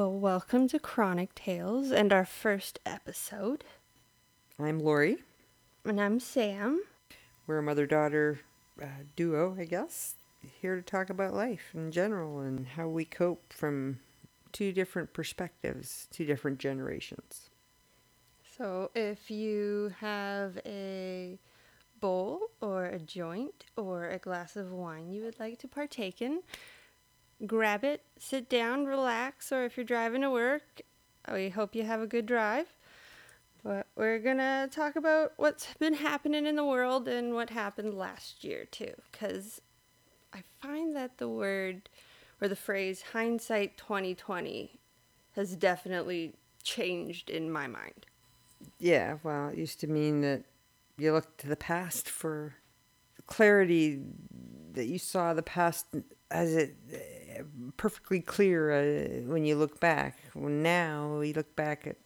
Well, welcome to Chronic Tales and our first episode. I'm Lori. And I'm Sam. We're a mother daughter uh, duo, I guess, here to talk about life in general and how we cope from two different perspectives, two different generations. So, if you have a bowl or a joint or a glass of wine you would like to partake in, grab it, sit down, relax, or if you're driving to work, we hope you have a good drive. But we're gonna talk about what's been happening in the world and what happened last year too, because I find that the word or the phrase hindsight 2020 has definitely changed in my mind. Yeah, well, it used to mean that you look to the past for clarity that you saw the past as it perfectly clear uh, when you look back. Well, now we look back at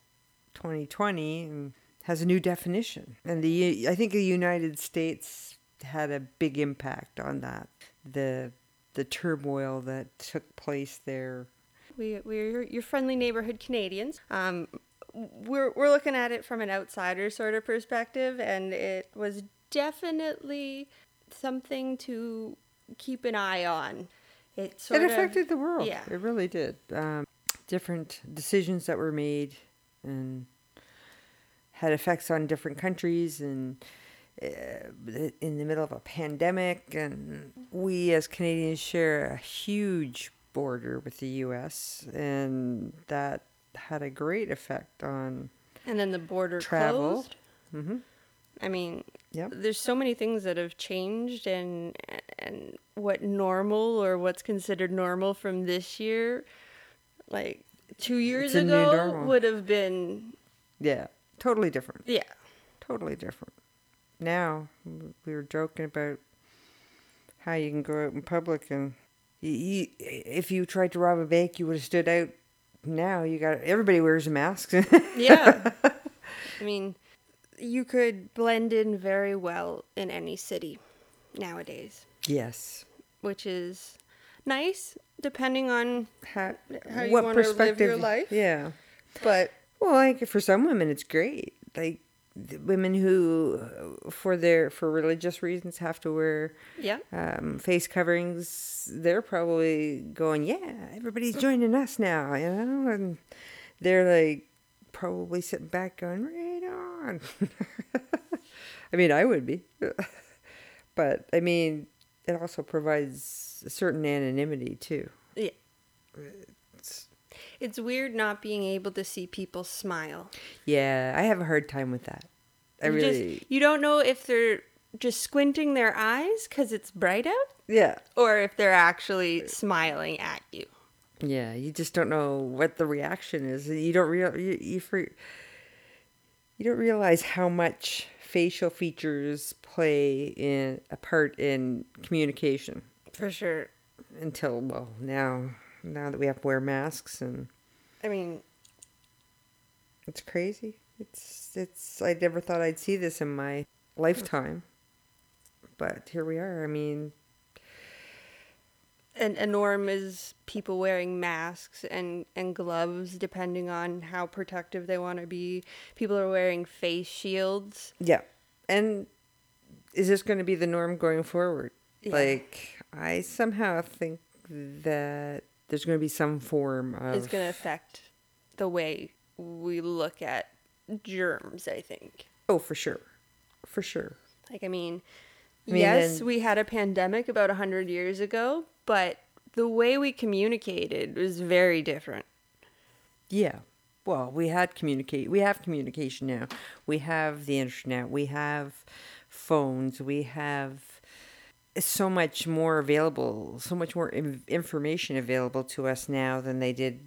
2020 and has a new definition. And the I think the United States had a big impact on that. The the turmoil that took place there. We we're your friendly neighborhood Canadians. Um, we're we're looking at it from an outsider sort of perspective, and it was definitely something to keep an eye on. It sort it affected of, the world. Yeah, it really did. Um, different decisions that were made and had effects on different countries and uh, in the middle of a pandemic and we as Canadians share a huge border with the US and that had a great effect on and then the border travel. closed. Mm-hmm. I mean, yep. there's so many things that have changed, and and what normal or what's considered normal from this year, like two years ago, would have been. Yeah, totally different. Yeah, totally different. Now we were joking about how you can go out in public and you, you, if you tried to rob a bank, you would have stood out now you got everybody wears a mask. yeah. I mean, you could blend in very well in any city nowadays. Yes. Which is nice depending on how, how to live your life. Yeah. But well, like for some women it's great. Like women who for their for religious reasons have to wear yeah um, face coverings they're probably going yeah everybody's joining us now you know and they're like probably sitting back going right on i mean i would be but i mean it also provides a certain anonymity too yeah it's it's weird not being able to see people smile. Yeah, I have a hard time with that. I you really. Just, you don't know if they're just squinting their eyes because it's bright out. Yeah. Or if they're actually smiling at you. Yeah, you just don't know what the reaction is. You don't real you you, for, you don't realize how much facial features play in a part in communication. For sure. Until well now now that we have to wear masks and I mean it's crazy. It's it's I never thought I'd see this in my lifetime. But here we are. I mean and a norm is people wearing masks and, and gloves depending on how protective they want to be. People are wearing face shields. Yeah. And is this going to be the norm going forward? Yeah. Like I somehow think that there's going to be some form of. It's going to affect the way we look at germs, I think. Oh, for sure. For sure. Like, I mean, I mean yes, we had a pandemic about 100 years ago, but the way we communicated was very different. Yeah. Well, we had communicate. We have communication now. We have the internet. We have phones. We have so much more available, so much more information available to us now than they did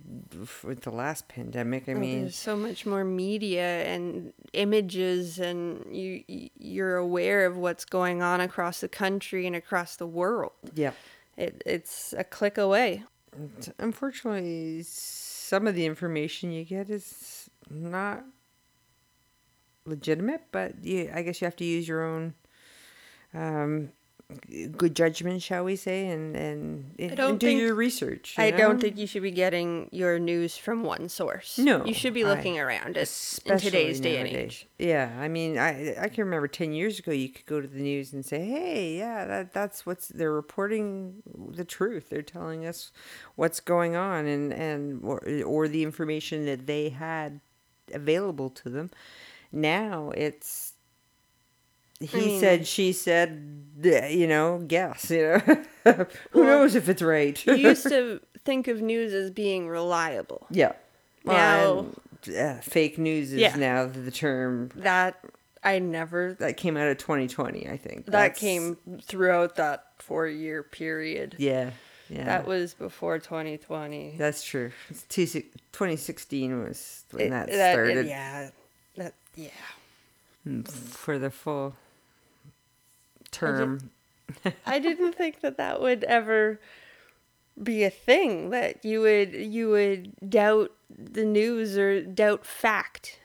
with the last pandemic. I oh, mean, there's so much more media and images, and you you're aware of what's going on across the country and across the world. Yeah, it, it's a click away. Unfortunately, some of the information you get is not legitimate, but you, I guess you have to use your own. Um, good judgment, shall we say, and and, and do think- your research. you I don't think you should be getting your news from one source. No, you should be I- looking around it in Especially today's day and age. Yeah, I mean, I I can remember ten years ago, you could go to the news and say, "Hey, yeah, that that's what's they're reporting the truth. They're telling us what's going on, and and or, or the information that they had available to them." Now it's he mean- said, she said, you know, guess, you know, who Well, knows if it's right? You used to think of news as being reliable. yeah. Now- Well, and, uh, fake news is Yeah. now the term That I never. that came out of 2020 i think That That's- came throughout that four-year period. yeah yeah That was before 2020. that's true it's two, 2016 was when It- that, it- started yeah. That yeah. mm, for the full term I didn't think that that would ever be a thing that you would you would doubt the news or doubt fact.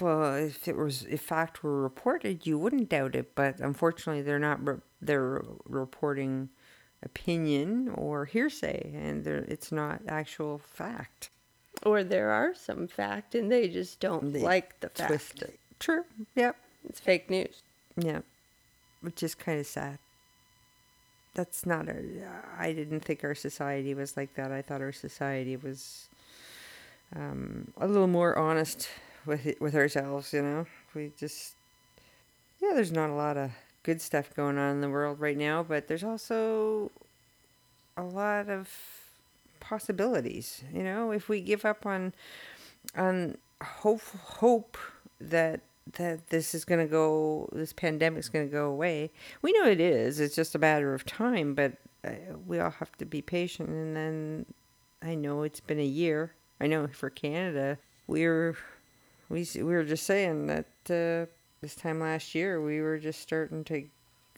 well if it was if fact were reported you wouldn't doubt it but unfortunately they're not re- they're reporting opinion or hearsay and it's not actual fact Or there are some fact and they just don't They like the fact. twist it true yep It's fake news. Yeah, which is kind of sad. That's not our. I didn't think our society was like that. I thought our society was um, a little more honest with it, with ourselves. You know, we just yeah. There's not a lot of good stuff going on in the world right now, but there's also a lot of possibilities. You know, if we give up on on hope hope that that this is going to go this pandemic's going to go away we know it is it's just a matter of time but uh, we all have to be patient and then i know it's been a year i know for canada we're we, we were just saying that uh, this time last year we were just starting to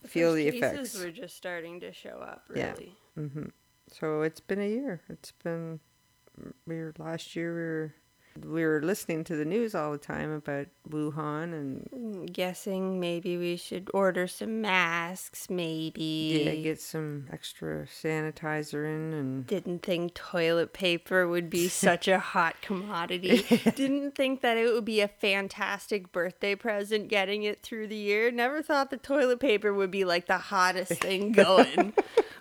feel the effects cases were just starting to show up. Yeah. Really. hmm So it's been a year. It's been we were last year. We were we were listening to the news all the time about Wuhan and Mm, Guessing maybe we should order some masks. Maybe. yeah, get some extra sanitizer in and Didn't think toilet paper would be such a hot commodity. Didn't think that it would be a fantastic birthday present getting it through the year. Never thought the toilet paper would be like the hottest thing going.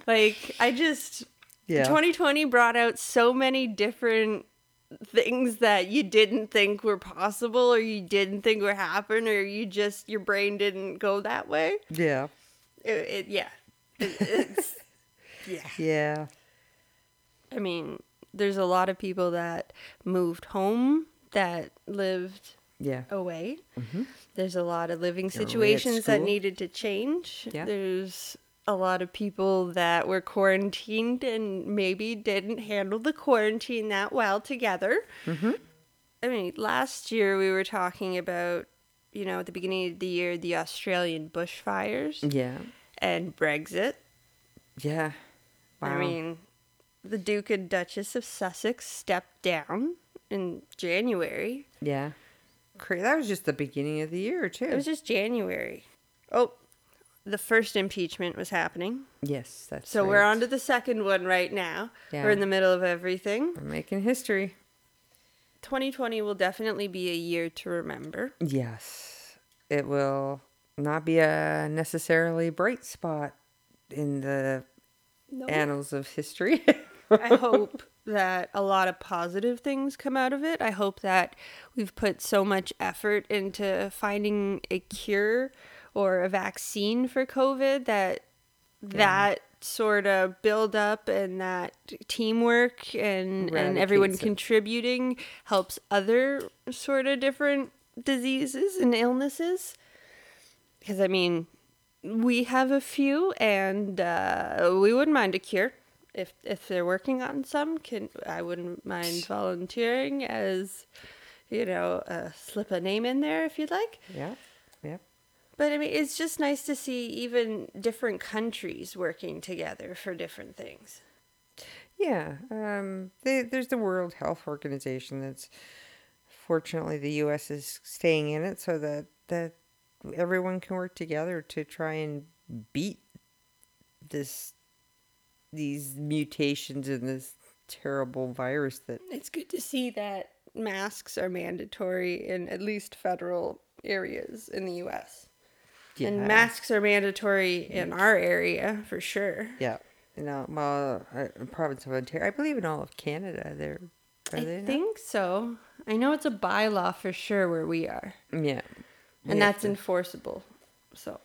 like, I just. yeah 2020 brought out so many different things that you didn't think were possible or you didn't think would happen or you just your brain didn't go that way? Yeah. It, it yeah. It, it's yeah. Yeah. I mean there's a lot of people that moved home that lived yeah. away. Mm-hmm. There's a lot of living Going away at situations that needed to change. Yeah. there's a lot of people that were quarantined and maybe didn't handle the quarantine that well together. Mm-hmm. i mean last year we were talking about you know at the beginning of the year the australian bushfires yeah. and brexit. Yeah. Wow. i mean the duke and duchess of sussex stepped down in january. Yeah. That was just the beginning of the year too. It was just January. Oh, the first impeachment was happening. yes that's So we're right. on to the second one right now. Yeah. We're in the middle of everything. we're making history 2020 will definitely be a year to remember. Yes, it will not be a necessarily bright spot in the annals of history. I hope that a lot of positive things come out of it. I hope that we've put so much effort into finding a cure or a vaccine for COVID that that sort of build up and that teamwork and, and everyone Eradicates it. contributing helps other sort of different diseases and illnesses. Because, I mean, we have a few and uh, we wouldn't mind a cure. If if they're working on some can i wouldn't mind volunteering as you know uh, slip a name in there if you'd like. Yeah, yeah, but i mean it's just nice to see even different countries working together for different things yeah. Um, they, there's the World Health Organization. That's fortunately the U.S. is staying in it so that that everyone can work together to try and beat this these mutations in this terrible virus that It's good to see that masks are mandatory in at least federal areas in the US. Yeah, And masks are mandatory in our area for sure. yeah you know well uh, province of ontario i believe in all of canada they're. I they think so. I know it's a bylaw for sure where we are. yeah And Yeah. that's enforceable. So,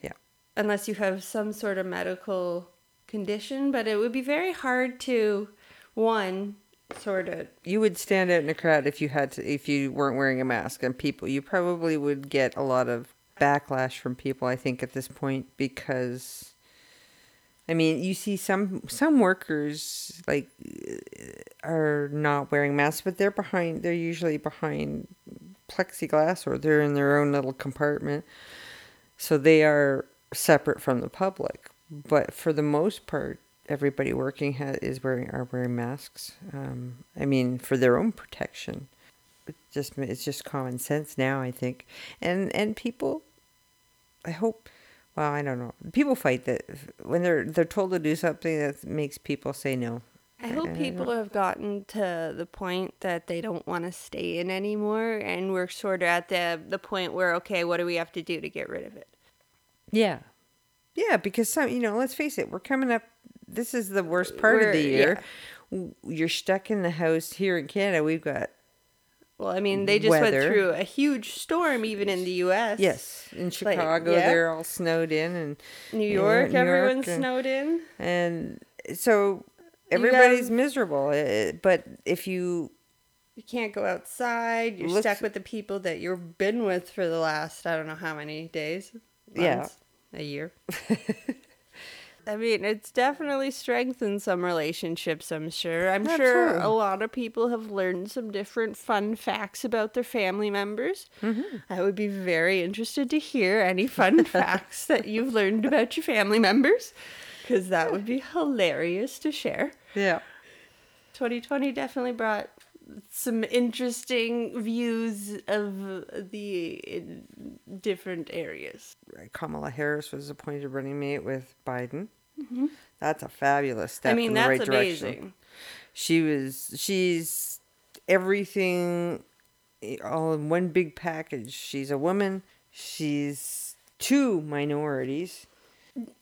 yeah unless you have some sort of medical condition, but it would be very hard to one sort of you would stand out in a crowd if you had to if you weren't wearing a mask and people you probably would get a lot of backlash from people i think at this point because i mean you see some some workers like are not wearing masks but they're behind they're usually behind plexiglass or they're in their own little compartment. So they are separate from the public. But for the most part everybody working ha- is wearing are wearing masks. Um, i mean for their own protection. It just it's just common sense now i think. And and people i hope well i don't know. People fight that when they're they're told to do something that makes people say no. I hope people have gotten to the point that they don't want to stay in anymore, and we're sort of at the the point where okay, what do we have to do to get rid of it? yeah. Yeah because some you know let's face it we're coming up this is the worst part of the year. W you're stuck in the house here in canada. We've got Well, I mean, they just Weather. went through a huge storm, even in the U.S. yes in Like, chicago yeah. they're all snowed in and New York, New York everyone's and- snowed in. and so everybody's have- miserable uh, but if you You can't go outside. You're stuck with the people that you've been with for the last I don't know how many days, Yeah. a year. I mean, it's definitely strengthened some relationships. I'm sure. I'm sure a lot of people have learned some different fun facts about their family members. Mm-hmm. I would be very interested to hear any fun facts that you've learned about your family members, because that would be hilarious to share. yeah 2020 definitely brought some interesting views of the different areas. kamala harris was appointed running mate with biden that's a fabulous step Mm-hmm. I mean, in the right amazing. direction she was she's everything eh, all in one big package she's a woman she's two minorities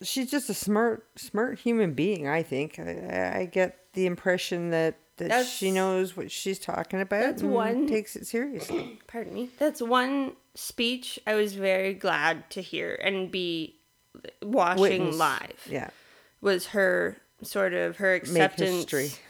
she's just a smart smart human being i think i, I get the impression that that That's- she knows what she's talking about that's and one- takes it seriously Pardon me. That's one speech I was very glad to hear and be watching Witness. live. yeah Was her sort of her acceptance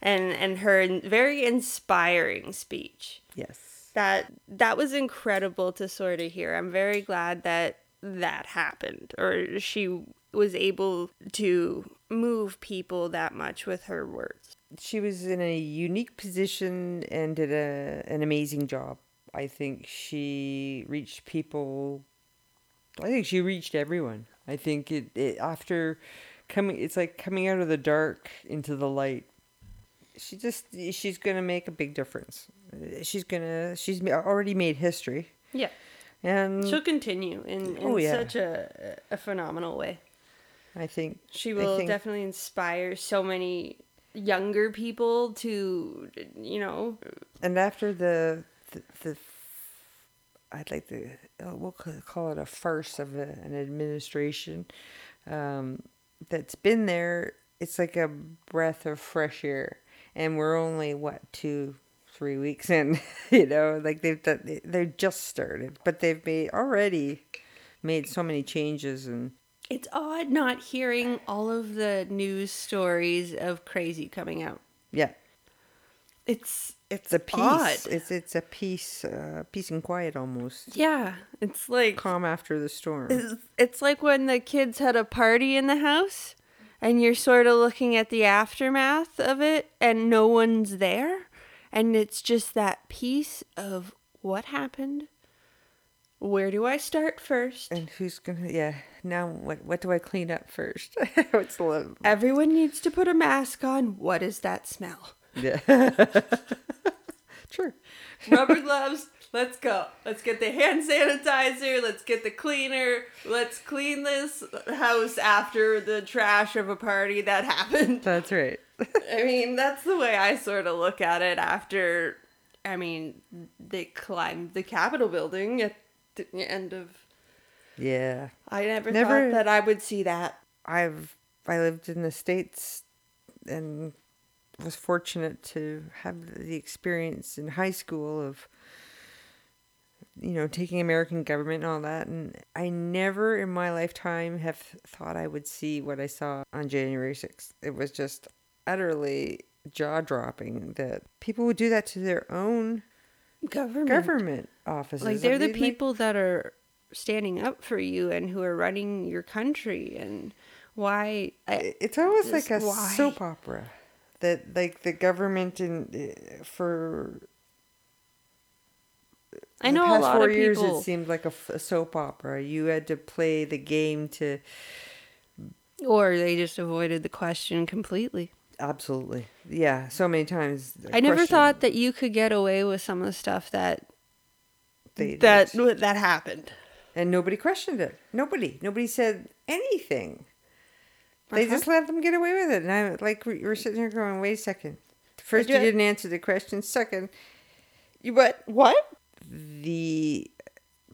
and and her very inspiring speech. yes that that was incredible to sort of hear. I'm very glad that that happened or she was able to move people that much with her words. she was in a unique position and did a an amazing job. I think she reached people. I think she reached everyone. I think it, it after coming, it's like coming out of the dark into the light. She just she's gonna make a big difference. She's gonna she's already made history, Yeah. and She'll continue in, in Oh, yeah. such a, a phenomenal way. I think She will think- definitely inspire so many younger people to, you know, And after the the, the I'd like to uh, we'll call it a farce of a, an administration um, that's been there. It's like a breath of fresh air, and we're only what two, three weeks in. you know, like they've done, they're just started, but they've made already made so many changes and it's odd not hearing all of the news stories of crazy coming out. yeah, It's it's a peace. odd. It's it's a peace, uh, peace and quiet almost. Yeah, it's like Calm after the storm. it's, it's like when the kids had a party in the house and you're sort of looking at the aftermath of it and no one's there and it's just that piece of what happened. Where do I start first? And who's gonna? Yeah. Now, what? What do I clean up first? Li- Everyone needs to put a mask on. What is that smell? Yeah. Sure. Rubber gloves. Let's go. Let's get the hand sanitizer. Let's get the cleaner. Let's clean this house after the trash of a party that happened. That's right. I mean, that's the way I sort of look at it after, I mean, they climbed the Capitol building at the end of. Yeah. I never, Never- thought that I would see that. I've I lived in the states and was fortunate to have the experience in high school of you know taking American government and all that and I never in my lifetime have thought I would see what I saw on January 6th. It was just utterly jaw-dropping that people would do that to their own Government. government offices. Like, they're the mean, like- people that are standing up for you and who are running your country. And why. I, it's almost like a why? soap opera that like the government in uh, for I the know a past lot four of years people. it seemed like a soap opera you had to play the game to Or they just avoided the question completely. absolutely yeah so many times the I never question thought that you could get away with some of the stuff that they that did. that happened. and nobody questioned it nobody nobody said anything they Uh-huh. just let them get away with it and I'm like we we're sitting here going wait a second first you didn't answer the question second You what? What? the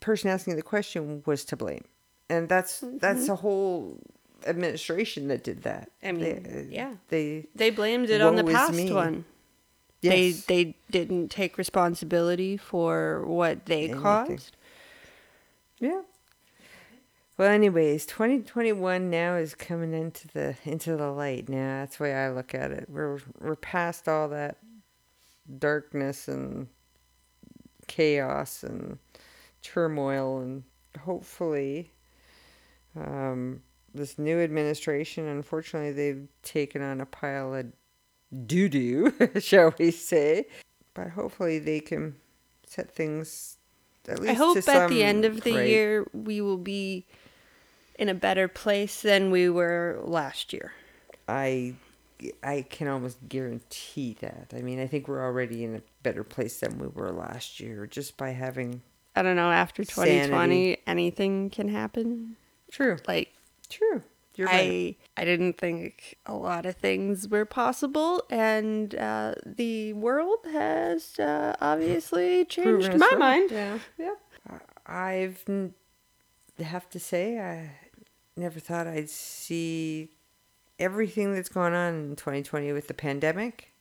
person asking the question was to blame, and that's that's a whole administration that did that. Mm-hmm. I mean, they, uh, yeah. they They blamed it on the past me. one. yes, They they didn't take responsibility for what they Anything. caused. yeah. Well, anyways, twenty twenty one now is coming into the into the light. Now that's the way I look at it. We're we're past all that darkness and chaos and turmoil, and hopefully, um, this new administration, unfortunately, they've taken on a pile of doo doo, shall we say? But hopefully, they can set things. At least I hope at the end of the right. year we will be in a better place than we were last year. I I can almost guarantee that. I mean, I think we're already in a better place than we were last year just by having I don't know. After 2020, Sanity. anything can happen. true, Like true. You're right. I I didn't think a lot of things were possible, and uh, the world has uh, obviously changed my wrong. mind. Yeah, yeah. I- I've have to say I never thought I'd see everything that's going on in 2020 with the pandemic.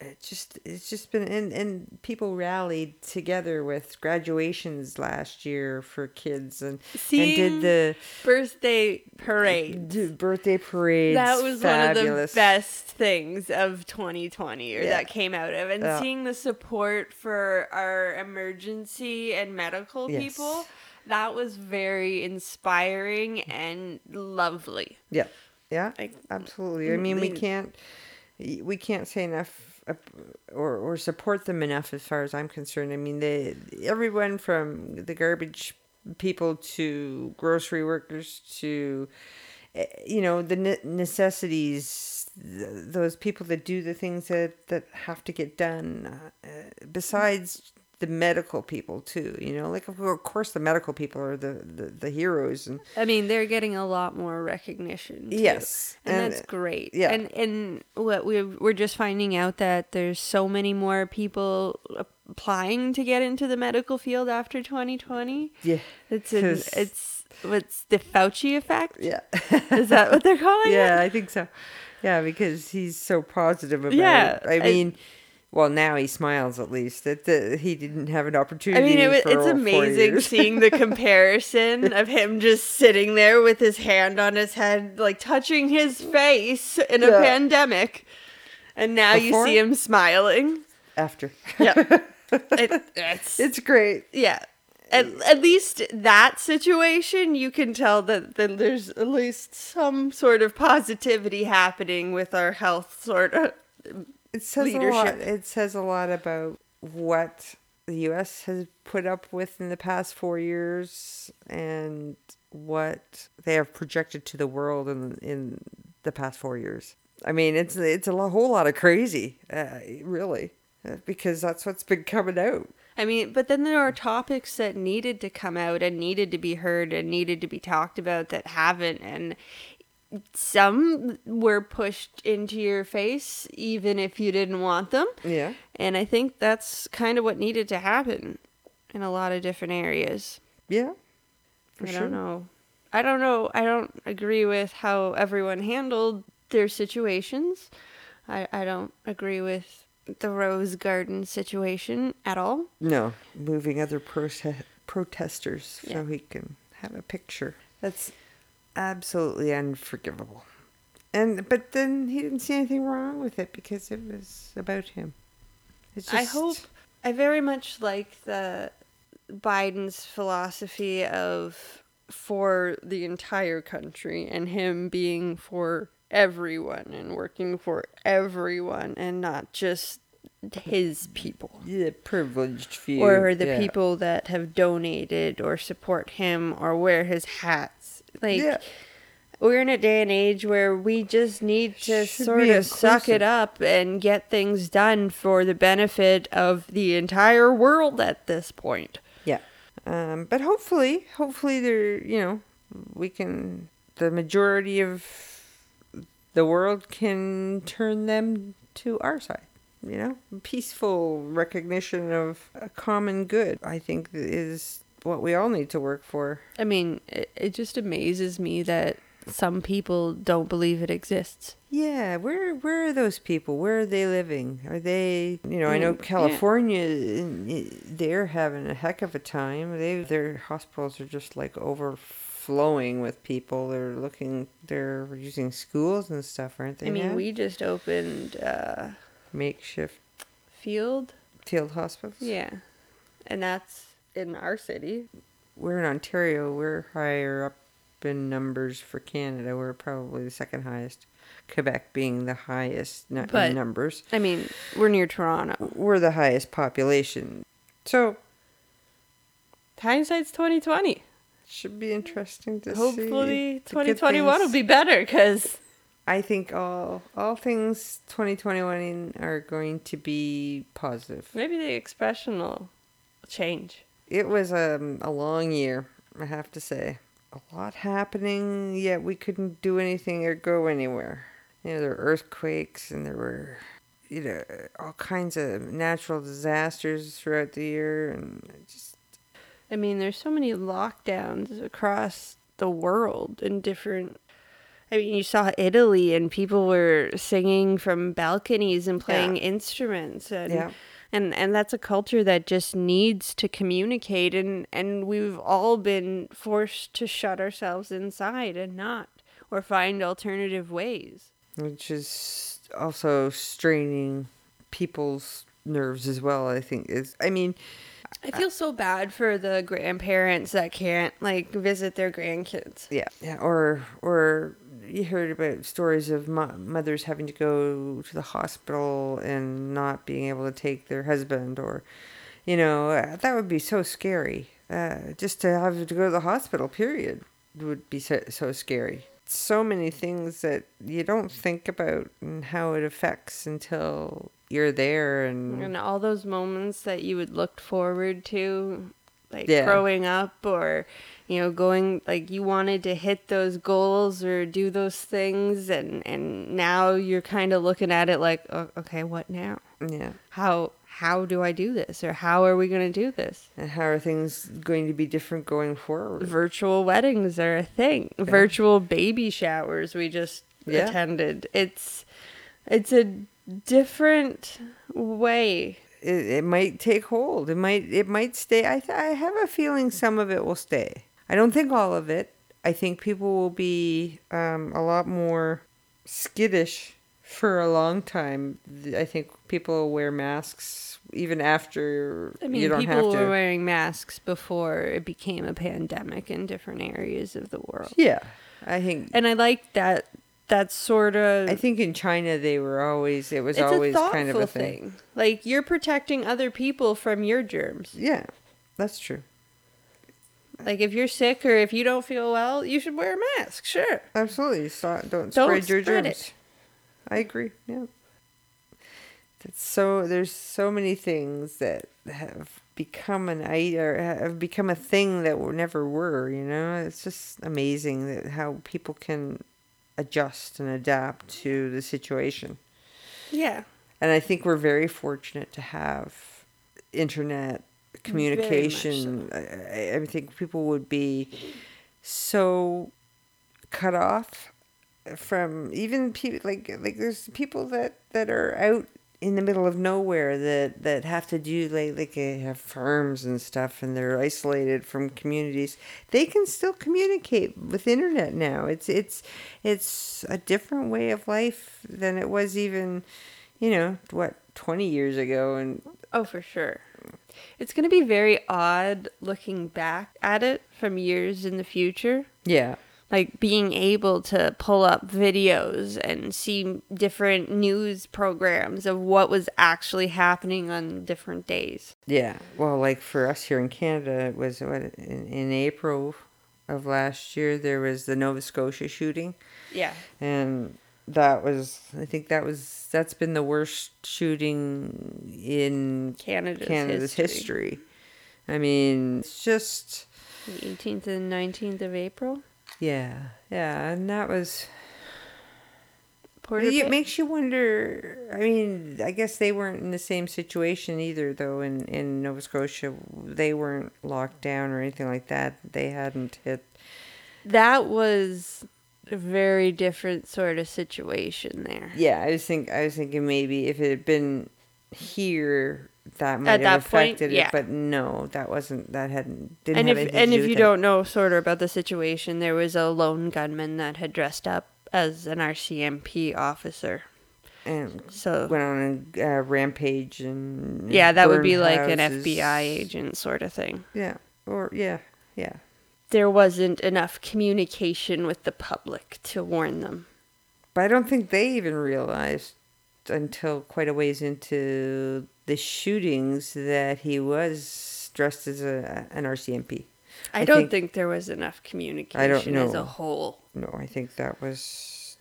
It just it's just been and and people rallied together with graduations last year for kids and and did the Birthday parade. Uh, d- birthday parade That was fabulous. one of the best things of 2020 or Yeah. that came out of and seeing the support for our emergency and medical Yes. people that was very inspiring and lovely Yeah, yeah, Like, absolutely. I mean, we can't we can't say enough or or support them enough as far as I'm concerned. I mean, they everyone from the garbage people to grocery workers to eh, you know the necessities those people that do the things that that have to get done uh, besides the medical people too you know like of course the medical people are the the, the heroes and I mean, they're getting a lot more recognition. too. Yes, And, and- that's great. yeah. And and what we we're just finding out that there's so many more people applying to get into the medical field after 2020. yeah It's an, 'Cause- it's what's the Fauci effect? yeah Is that what they're calling yeah, it? Yeah i think so. Yeah, because he's so positive about Yeah, it. I I- mean, well, now he smiles at least that the, he didn't have an opportunity. I mean, it, it's amazing seeing the comparison of him just sitting there with his hand on his head, like touching his face in a Yeah. pandemic, and now Before? you see him smiling. After, Yeah, it, it's it's great. yeah. At, at least that situation, you can tell that, that there's at least some sort of positivity happening with our health sort of. It says a lot. It says a lot about what the U.S. has put up with in the past four years and what they have projected to the world in in the past four years. I mean, it's it's a whole lot of crazy, uh, really. uh, because that's what's been coming out. I mean, but then there are topics that needed to come out and needed to be heard and needed to be talked about that haven't. And some were pushed into your face even if you didn't want them. Yeah. And I think that's kind of what needed to happen in a lot of different areas. Yeah. For I sure. don't know. I don't know. I don't agree with how everyone handled their situations. I, I don't agree with the Rose Garden situation at all. No, moving other prote- protesters Yeah. so he can have a picture. That's absolutely unforgivable. And but then he didn't see anything wrong with it because it was about him. It's I hope I very much like the Biden's philosophy of for the entire country and him being for everyone and working for everyone and not just his people the privileged few or the yeah. people that have donated or support him or wear his hats like Yeah. we're in a day and age where we just need to Should sort of suck it up and get things done for the benefit of the entire world at this point. Yeah. Um, but hopefully, hopefully there, you know, we can, the majority of the world can turn them to our side. You know, peaceful recognition of a common good, I think, is what we all need to work for. I mean, it, it just amazes me that some people don't believe it exists. Yeah, where where are those people? Where are they living? Are they, you know, I know Mm, yeah. California, eh, they're having a heck of a time. They their hospitals are just like overflowing with people. They're looking, they're using schools and stuff, aren't they? I mean, now? we just opened uh, makeshift Field. field hospitals. Yeah. And that's in our city. We're in Ontario. We're higher up in numbers for Canada. We're probably the second highest. Quebec being the highest nu- But- in numbers. I mean, we're near Toronto. we're the highest population. So Hindsight's 2020. should be interesting to see. Hopefully, 2021 will be better because I think all all things 2021 are going to be positive. maybe the expression will change. It was um, a long year, I have to say. A lot happening, yet we couldn't do anything or go anywhere. You know, there were earthquakes and there were, you know, all kinds of natural disasters throughout the year, and just I mean, there's so many lockdowns across the world in different. I mean, you saw Italy and people were singing from balconies and playing Yeah. instruments, and Yeah. And and that's a culture that just needs to communicate, and and we've all been forced to shut ourselves inside and not or find alternative ways. which is also straining people's nerves as well. I think is. I mean, I feel so bad for the grandparents that can't like visit their grandkids. yeah, yeah. Or or you heard about stories of mo- mothers having to go to the hospital and not being able to take their husband, or you know uh, that would be so scary. Uh, just to have to go to the hospital, period, would be so, so scary. So many things that you don't think about and how it affects until you're there and And all those moments that you would look forward to, like Yeah. growing up or, you know, going, like you wanted to hit those goals or do those things. And, and now you're kind of looking at it like, oh, okay, what now? yeah. How, how do I do this? Or how are we going to do this? And how are things going to be different going forward? Virtual weddings are a thing. Virtual baby showers we just Yeah. attended. It's, it's a different way It, it might take hold. It might it might stay. I th- I have a feeling some of it will stay. I don't think all of it. I think people will be um, a lot more skittish for a long time. I think people will wear masks even after I mean, you don't have people were wearing masks before it became a pandemic in different areas of the world. yeah, I think. And I like that that sort of I think in China they were always. It was always kind of a thing. thing. Like you're protecting other people from your germs. Yeah, that's true. Like if you're sick or if you don't feel well, you should wear a mask. Sure. Absolutely. So, don't, Don't spread your spread germs. it. I agree. Yeah. That's so there's so many things that have become an or have become a thing that were never were. You know, it's just amazing that how people can adjust and adapt to the situation. Yeah. And I think we're very fortunate to have internet communication. I, think people would be so cut off from even people like like there's people that that are out in the middle of nowhere that that have to do like like have farms and stuff and they're isolated from communities they can still communicate with internet now it's it's it's a different way of life than it was even you know what 20 years ago and Oh, for sure. It's going to be very odd looking back at it from years in the future. yeah Like being able to pull up videos and see different news programs of what was actually happening on different days. Yeah. Well, like for us here in Canada, it was what in, in April of last year there was the Nova Scotia shooting, Yeah. and that was I think that was that's been the worst shooting in Canada's, Canada's history. history. I mean, it's just The 18th and 19th of April. yeah, yeah, and that was Porter it makes you wonder. I mean, I guess they weren't in the same situation either, though. In in Nova Scotia, they weren't locked down or anything like that. They hadn't hit. that was a very different sort of situation there. Yeah, I was think I was thinking maybe if it had been here, that might At have that point, affected yeah. it. But no, that wasn't. That hadn't. Didn't and have if anything and to do if you it. don't know sort of about the situation, there was a lone gunman that had dressed up as an RCMP officer. and So went on a uh, rampage and yeah, that would be like an. FBI agent sort of thing. Yeah, or yeah, yeah. There wasn't enough communication with the public to warn them. But I don't think they even realized until quite a ways into the shootings that he was dressed as a, an RCMP. I, I don't think- think, there was enough communication i as a know. whole. No, I think that was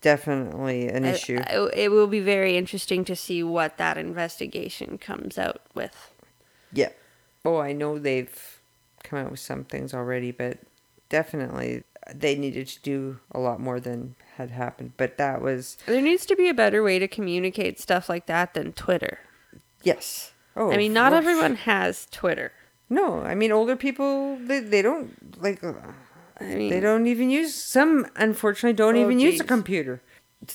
definitely an I- issue. I- it will be very interesting to see what that investigation comes out with. yeah. Oh, I know they've come out with some things already, but definitely they needed to do a lot more than had happened. But that was There needs to be a better way to communicate stuff like that than Twitter. yes. Oh, I mean, not everyone has Twitter. No, I mean older people they, they don't like I mean, they don't even use some unfortunately don't Oh, even use a computer.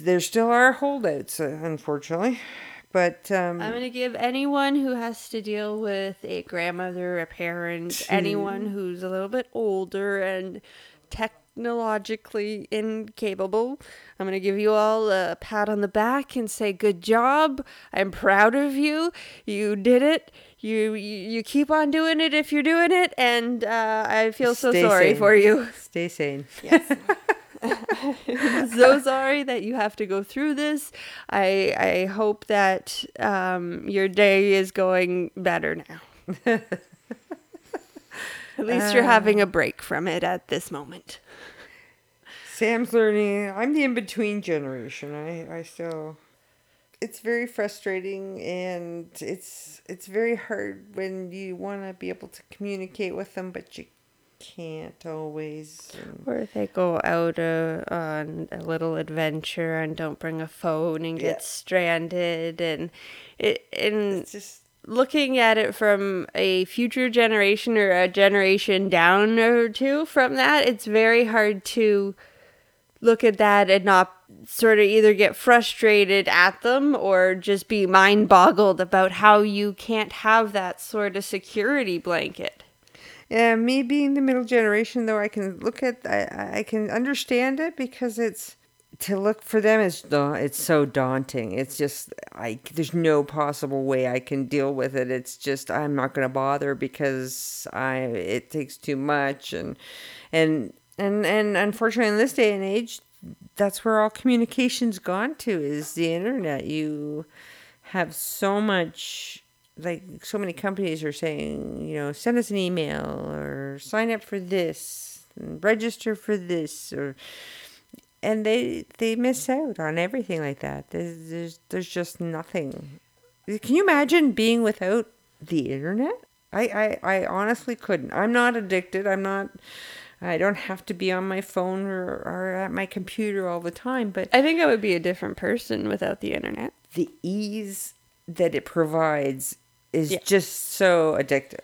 There still are holdouts uh, unfortunately. But um I'm going to give anyone who has to deal with a grandmother, a parent, anyone who's a little bit older and technologically incapable, I'm going to give you all a pat on the back and say, Good job. I'm proud of you. You did it. You, you, you keep on doing it if you're doing it. And uh, I feel so Stay sorry sane. for you. stay sane. Yes. so sorry that you have to go through this. I I hope that um, your day is going better now. At least you're having a break from it at this moment. Sam's learning. I'm the in between generation. I I still. It's very frustrating, and it's it's very hard when you want to be able to communicate with them, but you can't always. and- Or if they go out uh, on a little adventure and don't bring a phone and get Yeah. stranded, and it and It's just looking at it from a future generation or a generation down or two from that, it's very hard to look at that and not sort of either get frustrated at them or just be mind boggled about how you can't have that sort of security blanket. Yeah, me being the middle generation, though, I can look at, I, I- can understand it because it's to look for them is da- it's so daunting. It's just I there's no possible way I can deal with it. It's just I'm not gonna bother because I it takes too much and and and and unfortunately in this day and age, that's where all communication's gone to is the internet. You have so much like so many companies are saying, you know, send us an email or sign up for this, and register for this or and they they miss out on everything like that. There's there's, there's just nothing. Can you imagine being without the internet? I, I, I honestly couldn't. I'm not addicted. I'm not. I don't have to be on my phone or, or at my computer all the time. But I think I would be a different person without the internet. the ease that it provides is Yeah. just so addictive.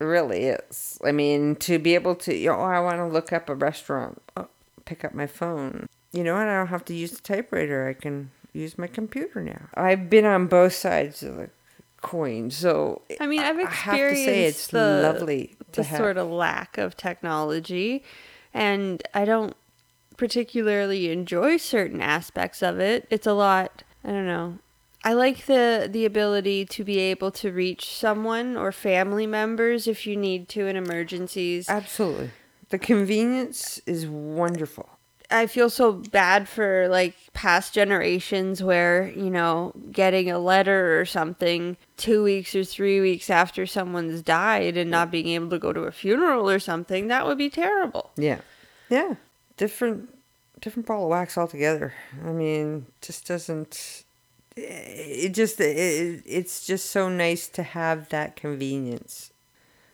It really is. I mean, to be able to, you know, oh, I want to look up a restaurant, oh, pick up my phone. You know, and I don't have to use the typewriter. I can use my computer now. I've been on both sides of the coin, so I mean, I've I have to experienced say it's the, lovely to the have. sort of lack of technology, and I don't particularly enjoy certain aspects of it. It's a lot. I don't know. I like the the ability to be able to reach someone or family members if you need to in emergencies. Absolutely, the convenience is wonderful. I feel so bad for like past generations where, you know, getting a letter or something two weeks or three weeks after someone's died and not being able to go to a funeral or something, that would be terrible. Yeah, yeah, different, different ball of wax altogether. I mean, just doesn't. It just it, it's just so nice to have that convenience.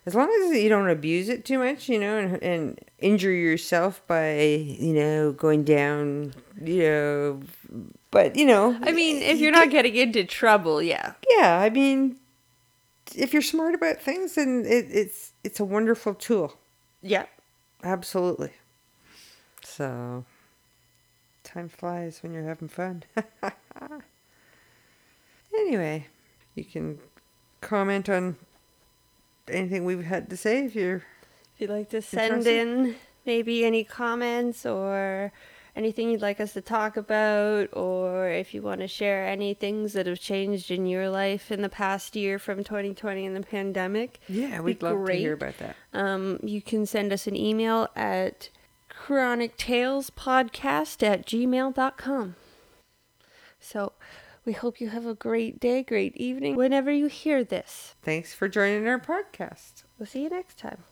As long as you don't abuse it too much, you know, and, and injure yourself by you know going down, you know. But you know, I mean, if you you're not getting into trouble, yeah. yeah, I mean, if you're smart about things, then it, it's it's a wonderful tool. Yeah. Absolutely. So, time flies when you're having fun. anyway, you can comment on anything we've had to say if you're. If you'd like to send in maybe any comments or anything you'd like us to talk about, or if you want to share any things that have changed in your life in the past year from 2020 and the pandemic, Yeah, we'd love to hear about that. um, you can send us an email at chronictalespodcast at gmail.com. So we hope you have a great day, great evening, whenever you hear this. Thanks for joining our podcast. We'll see you next time.